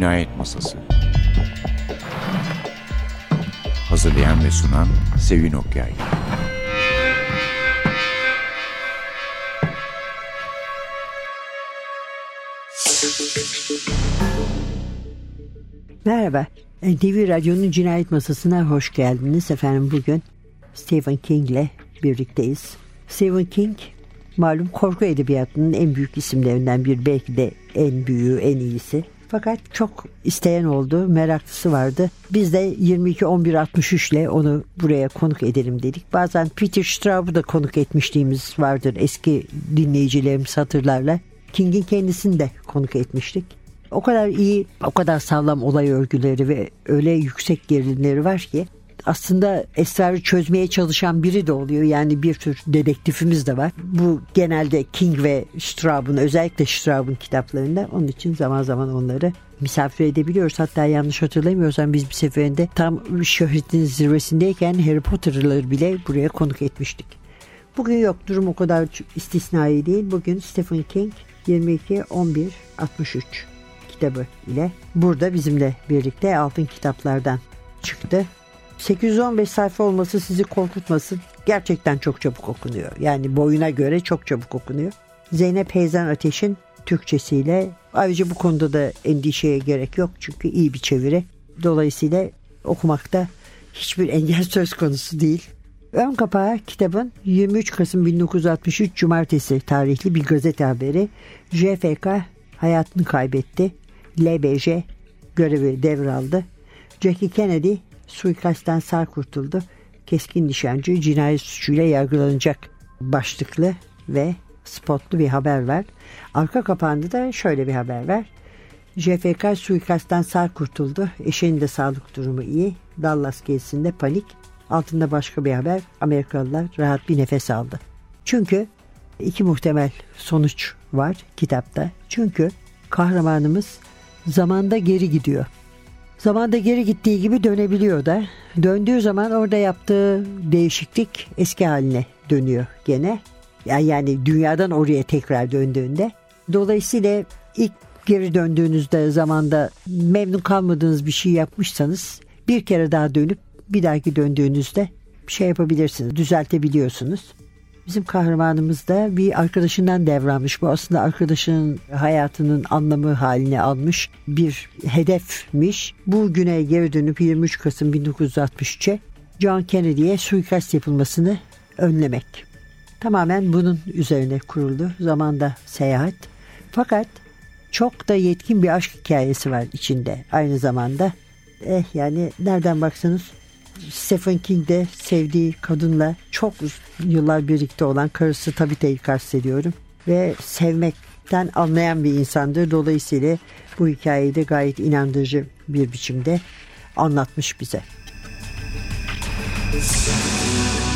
Cinayet Masası Hazırlayan ve sunan Sevin Okyay Merhaba, NTV Radyo'nun Cinayet Masası'na hoş geldiniz. Efendim bugün Stephen King ile birlikteyiz. Stephen King malum korku edebiyatının en büyük isimlerinden bir belki de en büyüğü, en iyisi. Fakat çok isteyen oldu, meraklısı vardı. Biz de 22-11-63 ile onu buraya konuk edelim dedik. Bazen Peter Straub'u da konuk etmişliğimiz vardır eski dinleyicilerimiz hatırlarla. King'in kendisini de konuk etmiştik. O kadar iyi, o kadar sağlam olay örgüleri ve öyle yüksek gerilimleri var ki aslında esrarı çözmeye çalışan biri de oluyor. Yani bir tür dedektifimiz de var. Bu genelde King ve Straub'un özellikle Straub'un kitaplarında. Onun için zaman zaman onları misafir edebiliyoruz. Hatta yanlış hatırlamıyorsam biz bir seferinde tam şöhretin zirvesindeyken Harry Potter'ları bile buraya konuk etmiştik. Bugün yok durum o kadar istisnai değil. Bugün Stephen King 22 11 63 kitabı ile burada bizimle birlikte altın kitaplardan çıktı. 815 sayfa olması sizi korkutmasın. Gerçekten çok çabuk okunuyor. Yani boyuna göre çok çabuk okunuyor. Zeynep Heyzen Ateş'in Türkçesiyle ayrıca bu konuda da endişeye gerek yok. Çünkü iyi bir çeviri. Dolayısıyla okumakta hiçbir engel söz konusu değil. Ön kapağı kitabın 23 Kasım 1963 Cumartesi tarihli bir gazete haberi. JFK hayatını kaybetti. LBJ görevi devraldı. Jackie Kennedy suikastten sağ kurtuldu. Keskin nişancı cinayet suçuyla yargılanacak başlıklı ve spotlu bir haber var. Arka kapağında da şöyle bir haber var. JFK suikastten sağ kurtuldu. Eşinin de sağlık durumu iyi. Dallas gezisinde panik. Altında başka bir haber. Amerikalılar rahat bir nefes aldı. Çünkü iki muhtemel sonuç var kitapta. Çünkü kahramanımız zamanda geri gidiyor. Zamanda geri gittiği gibi dönebiliyor da. Döndüğü zaman orada yaptığı değişiklik eski haline dönüyor gene. Yani, yani dünyadan oraya tekrar döndüğünde. Dolayısıyla ilk geri döndüğünüzde zamanda memnun kalmadığınız bir şey yapmışsanız bir kere daha dönüp bir dahaki döndüğünüzde şey yapabilirsiniz. Düzeltebiliyorsunuz. Bizim kahramanımız da bir arkadaşından devralmış. Bu aslında arkadaşının hayatının anlamı haline almış bir hedefmiş. Bu güne geri dönüp 23 Kasım 1963'e John Kennedy'ye suikast yapılmasını önlemek. Tamamen bunun üzerine kuruldu. Zamanda seyahat. Fakat çok da yetkin bir aşk hikayesi var içinde aynı zamanda. Eh yani nereden baksanız Stephen King de sevdiği kadınla çok yıllar birlikte olan karısı Tabitha'yı kastediyorum. Ve sevmekten anlayan bir insandır. Dolayısıyla bu hikayeyi de gayet inandırıcı bir biçimde anlatmış bize. Müzik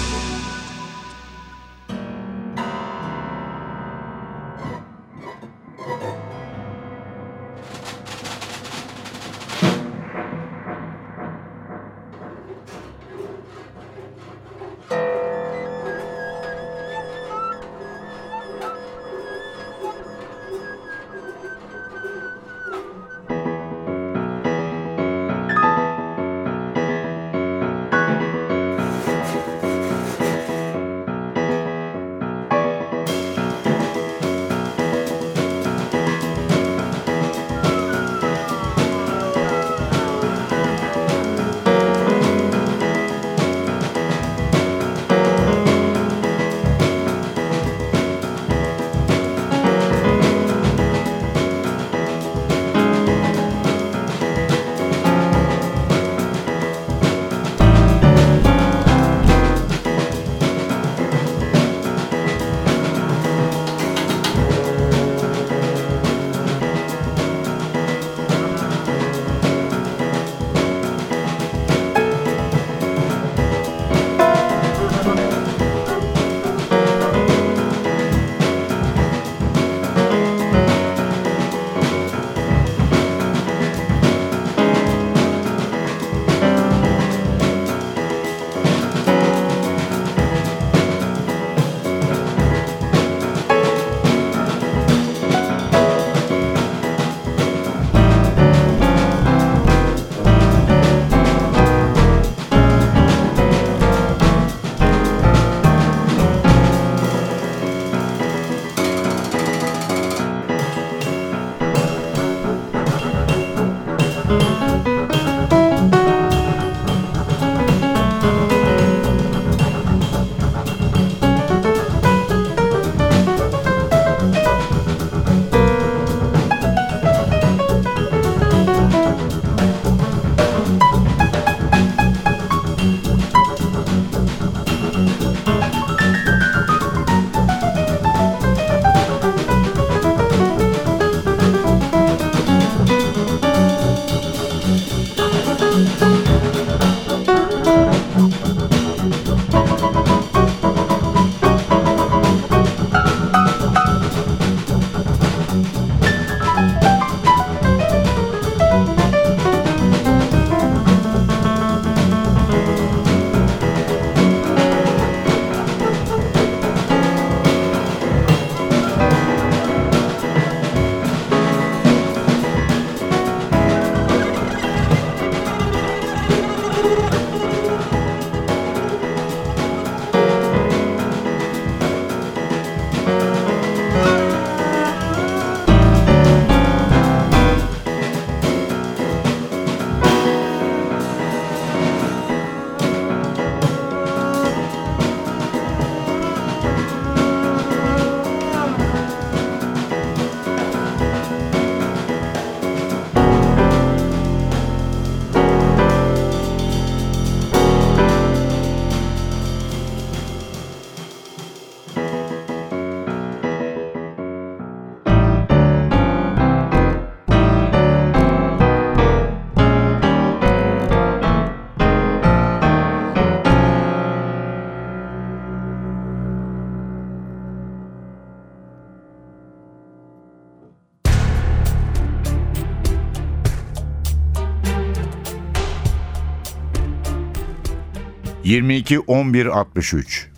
22 11 63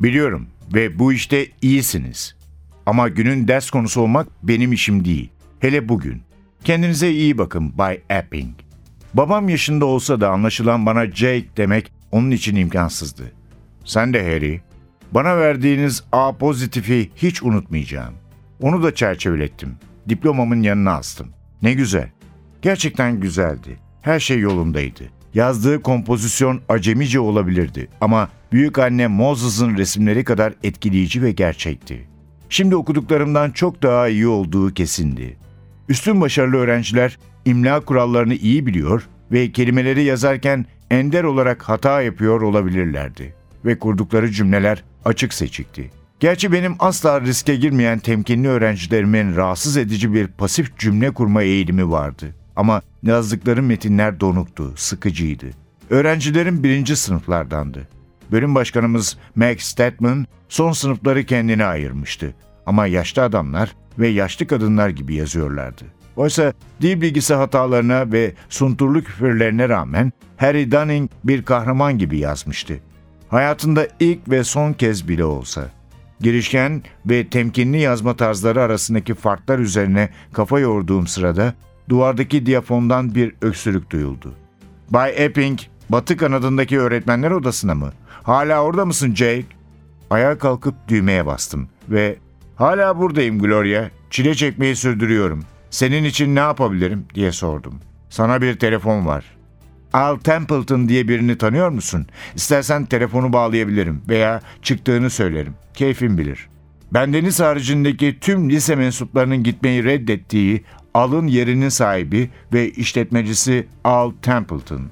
Biliyorum ve bu işte iyisiniz. Ama günün ders konusu olmak benim işim değil. Hele bugün. Kendinize iyi bakın Bay Epping. Babam yaşında olsa da anlaşılan bana Jake demek onun için imkansızdı. Sen de Harry. Bana verdiğiniz A pozitifi hiç unutmayacağım. Onu da çerçevelettim. Diplomamın yanına astım. Ne güzel. Gerçekten güzeldi. Her şey yolundaydı. Yazdığı kompozisyon acemice olabilirdi ama büyük anne Moses'ın resimleri kadar etkileyici ve gerçekti. Şimdi okuduklarımdan çok daha iyi olduğu kesindi. Üstün başarılı öğrenciler imla kurallarını iyi biliyor ve kelimeleri yazarken ender olarak hata yapıyor olabilirlerdi ve kurdukları cümleler açık seçikti. Gerçi benim asla riske girmeyen temkinli öğrencilerimin rahatsız edici bir pasif cümle kurma eğilimi vardı. Ama yazdıkları metinler donuktu, sıkıcıydı. Öğrencilerin birinci sınıflardandı. Bölüm başkanımız Max Statman son sınıfları kendine ayırmıştı. Ama yaşlı adamlar ve yaşlı kadınlar gibi yazıyorlardı. Oysa dil bilgisi hatalarına ve sunturlu küfürlerine rağmen Harry Dunning bir kahraman gibi yazmıştı. Hayatında ilk ve son kez bile olsa. Girişken ve temkinli yazma tarzları arasındaki farklar üzerine kafa yorduğum sırada duvardaki diyafondan bir öksürük duyuldu. Bay Epping, batı kanadındaki öğretmenler odasına mı? Hala orada mısın Jake? Ayağa kalkıp düğmeye bastım ve ''Hala buradayım Gloria, çile çekmeyi sürdürüyorum. Senin için ne yapabilirim?'' diye sordum. ''Sana bir telefon var. Al Templeton diye birini tanıyor musun? İstersen telefonu bağlayabilirim veya çıktığını söylerim. Keyfin bilir. Bendeniz haricindeki tüm lise mensuplarının gitmeyi reddettiği Al'ın yerinin sahibi ve işletmecisi Al Templeton.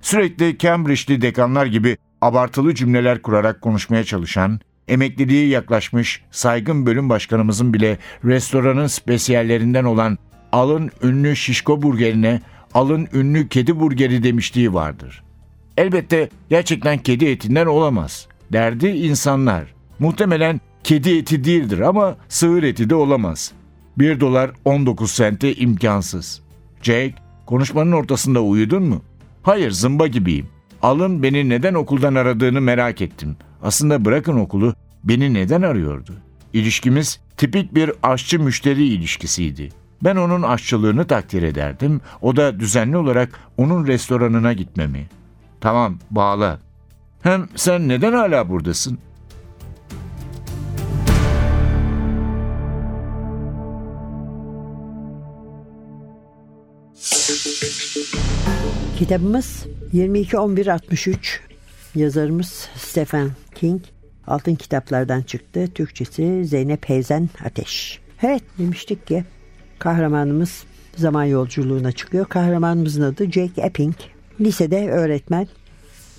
Sürekli Cambridge'li dekanlar gibi abartılı cümleler kurarak konuşmaya çalışan, emekliliği yaklaşmış saygın bölüm başkanımızın bile restoranın spesiyallerinden olan Al'ın ünlü şişko burgerine Al'ın ünlü kedi burgeri demişliği vardır. Elbette gerçekten kedi etinden olamaz. Derdi insanlar. Muhtemelen kedi eti değildir ama sığır eti de olamaz. 1 dolar 19 sente imkansız. Jake, konuşmanın ortasında uyudun mu? Hayır, zımba gibiyim. Alın beni neden okuldan aradığını merak ettim. Aslında bırakın okulu, beni neden arıyordu? İlişkimiz tipik bir aşçı müşteri ilişkisiydi. Ben onun aşçılığını takdir ederdim, o da düzenli olarak onun restoranına gitmemi. Tamam, bağla. Hem sen neden hala buradasın? Kitabımız 22-11-63 yazarımız Stephen King altın kitaplardan çıktı. Türkçesi Zeynep Heyzen Ateş. Evet demiştik ki kahramanımız zaman yolculuğuna çıkıyor. Kahramanımızın adı Jake Epping. Lisede öğretmen.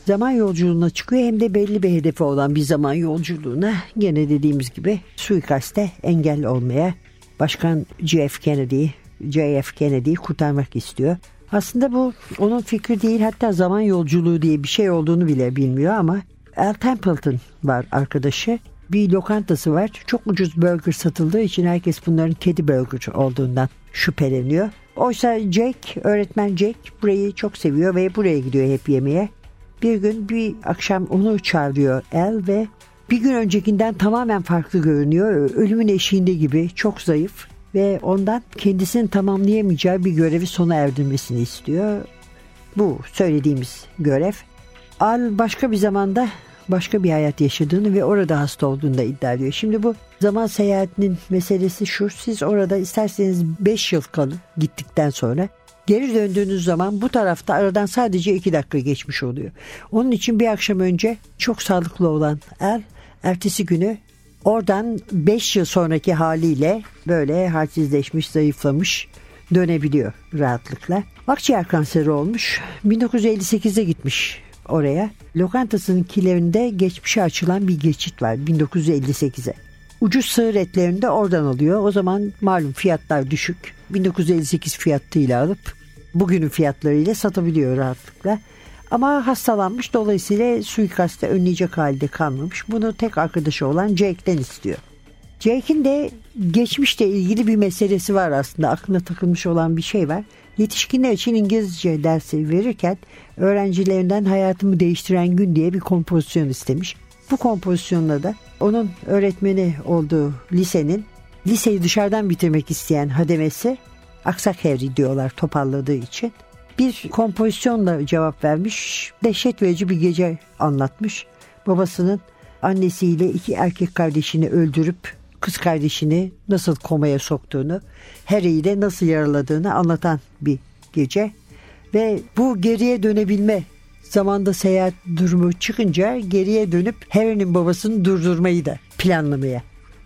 Zaman yolculuğuna çıkıyor hem de belli bir hedefi olan bir zaman yolculuğuna gene dediğimiz gibi suikaste engel olmaya Başkan JF Kennedy, JF Kennedy'yi kurtarmak istiyor. Aslında bu onun fikri değil hatta zaman yolculuğu diye bir şey olduğunu bile bilmiyor ama Al Templeton var arkadaşı. Bir lokantası var. Çok ucuz burger satıldığı için herkes bunların kedi burger olduğundan şüpheleniyor. Oysa Jake, öğretmen Jake burayı çok seviyor ve buraya gidiyor hep yemeğe. Bir gün bir akşam onu çağırıyor El ve bir gün öncekinden tamamen farklı görünüyor. Ölümün eşiğinde gibi çok zayıf ve ondan kendisinin tamamlayamayacağı bir görevi sona erdirmesini istiyor. Bu söylediğimiz görev. Al başka bir zamanda başka bir hayat yaşadığını ve orada hasta olduğunu da iddia ediyor. Şimdi bu zaman seyahatinin meselesi şu. Siz orada isterseniz 5 yıl kalın gittikten sonra. Geri döndüğünüz zaman bu tarafta aradan sadece 2 dakika geçmiş oluyor. Onun için bir akşam önce çok sağlıklı olan er ertesi günü oradan 5 yıl sonraki haliyle böyle halsizleşmiş, zayıflamış dönebiliyor rahatlıkla. Akciğer kanseri olmuş. 1958'de gitmiş oraya. Lokantasının kilerinde geçmişe açılan bir geçit var 1958'e. Ucuz sığır etlerini de oradan alıyor. O zaman malum fiyatlar düşük. 1958 fiyatıyla alıp bugünün fiyatlarıyla satabiliyor rahatlıkla. Ama hastalanmış dolayısıyla suikaste önleyecek halde kalmamış. Bunu tek arkadaşı olan Jake'den istiyor. Jake'in de geçmişle ilgili bir meselesi var aslında. Aklına takılmış olan bir şey var. Yetişkinler için İngilizce dersi verirken öğrencilerinden hayatımı değiştiren gün diye bir kompozisyon istemiş. Bu kompozisyonla da onun öğretmeni olduğu lisenin liseyi dışarıdan bitirmek isteyen hademesi aksak hevri diyorlar toparladığı için. Bir kompozisyonla cevap vermiş. Dehşet verici bir gece anlatmış. Babasının annesiyle iki erkek kardeşini öldürüp kız kardeşini nasıl komaya soktuğunu, Harry'i de nasıl yaraladığını anlatan bir gece. Ve bu geriye dönebilme zamanda seyahat durumu çıkınca geriye dönüp Harry'nin babasını durdurmayı da planlamaya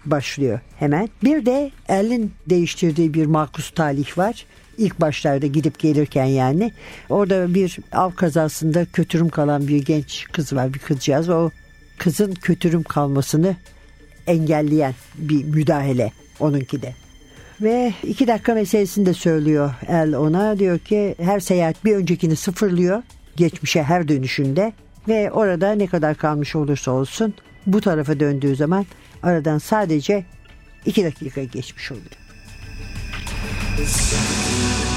başlıyor hemen. Bir de El'in değiştirdiği bir makus talih var. İlk başlarda gidip gelirken yani. Orada bir av kazasında kötürüm kalan bir genç kız var bir kızcağız. O kızın kötürüm kalmasını engelleyen bir müdahale onunki de. Ve iki dakika meselesini de söylüyor El ona. Diyor ki her seyahat bir öncekini sıfırlıyor. Geçmişe her dönüşünde. Ve orada ne kadar kalmış olursa olsun bu tarafa döndüğü zaman aradan sadece iki dakika geçmiş oluyor. this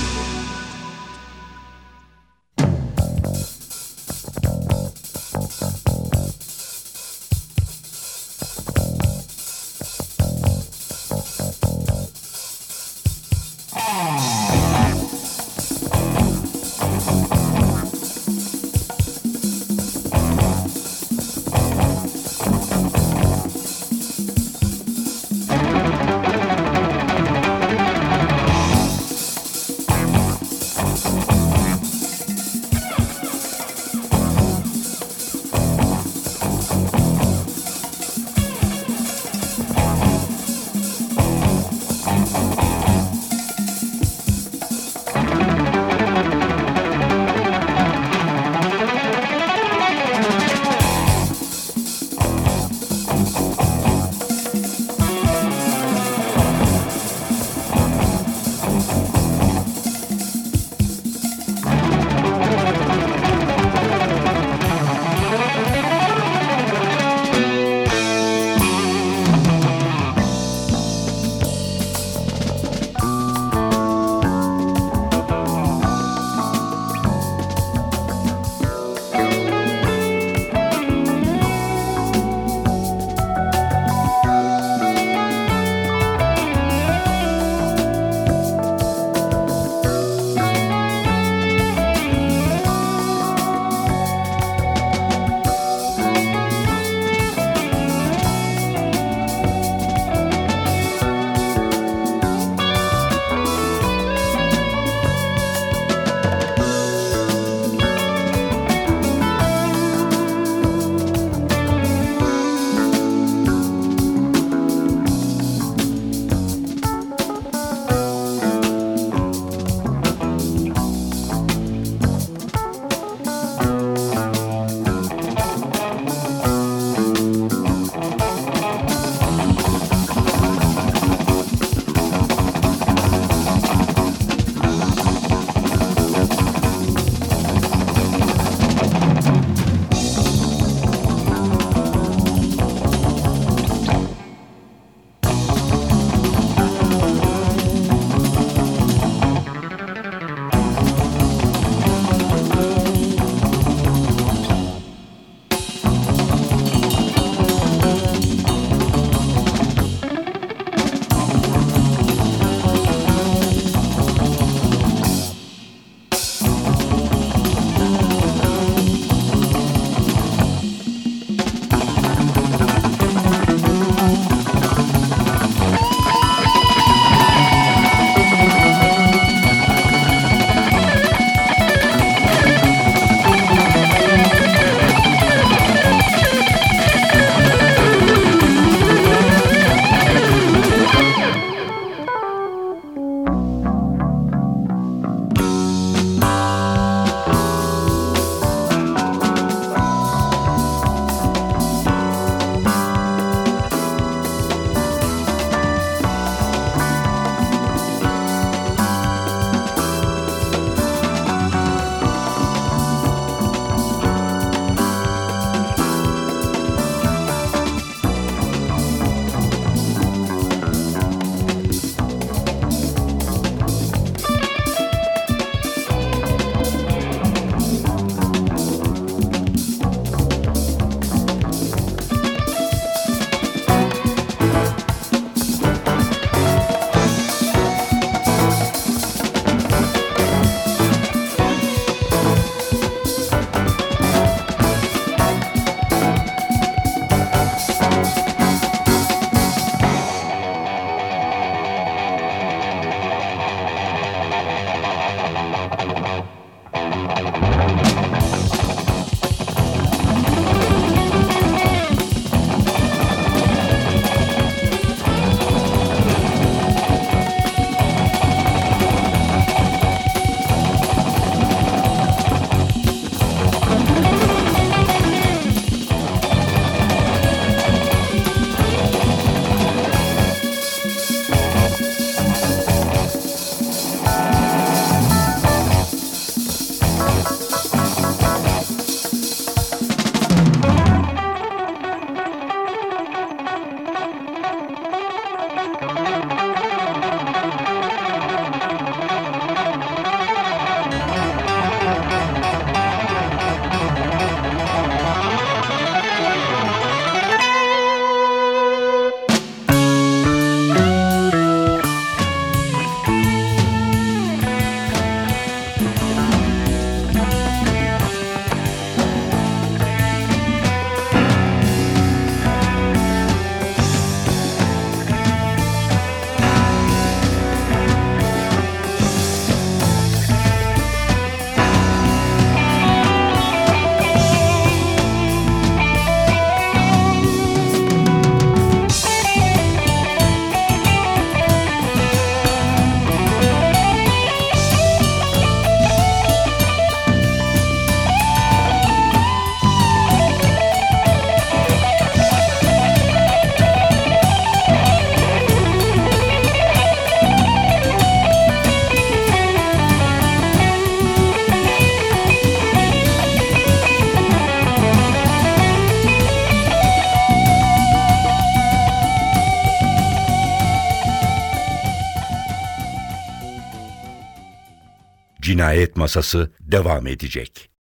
Masası devam edecek.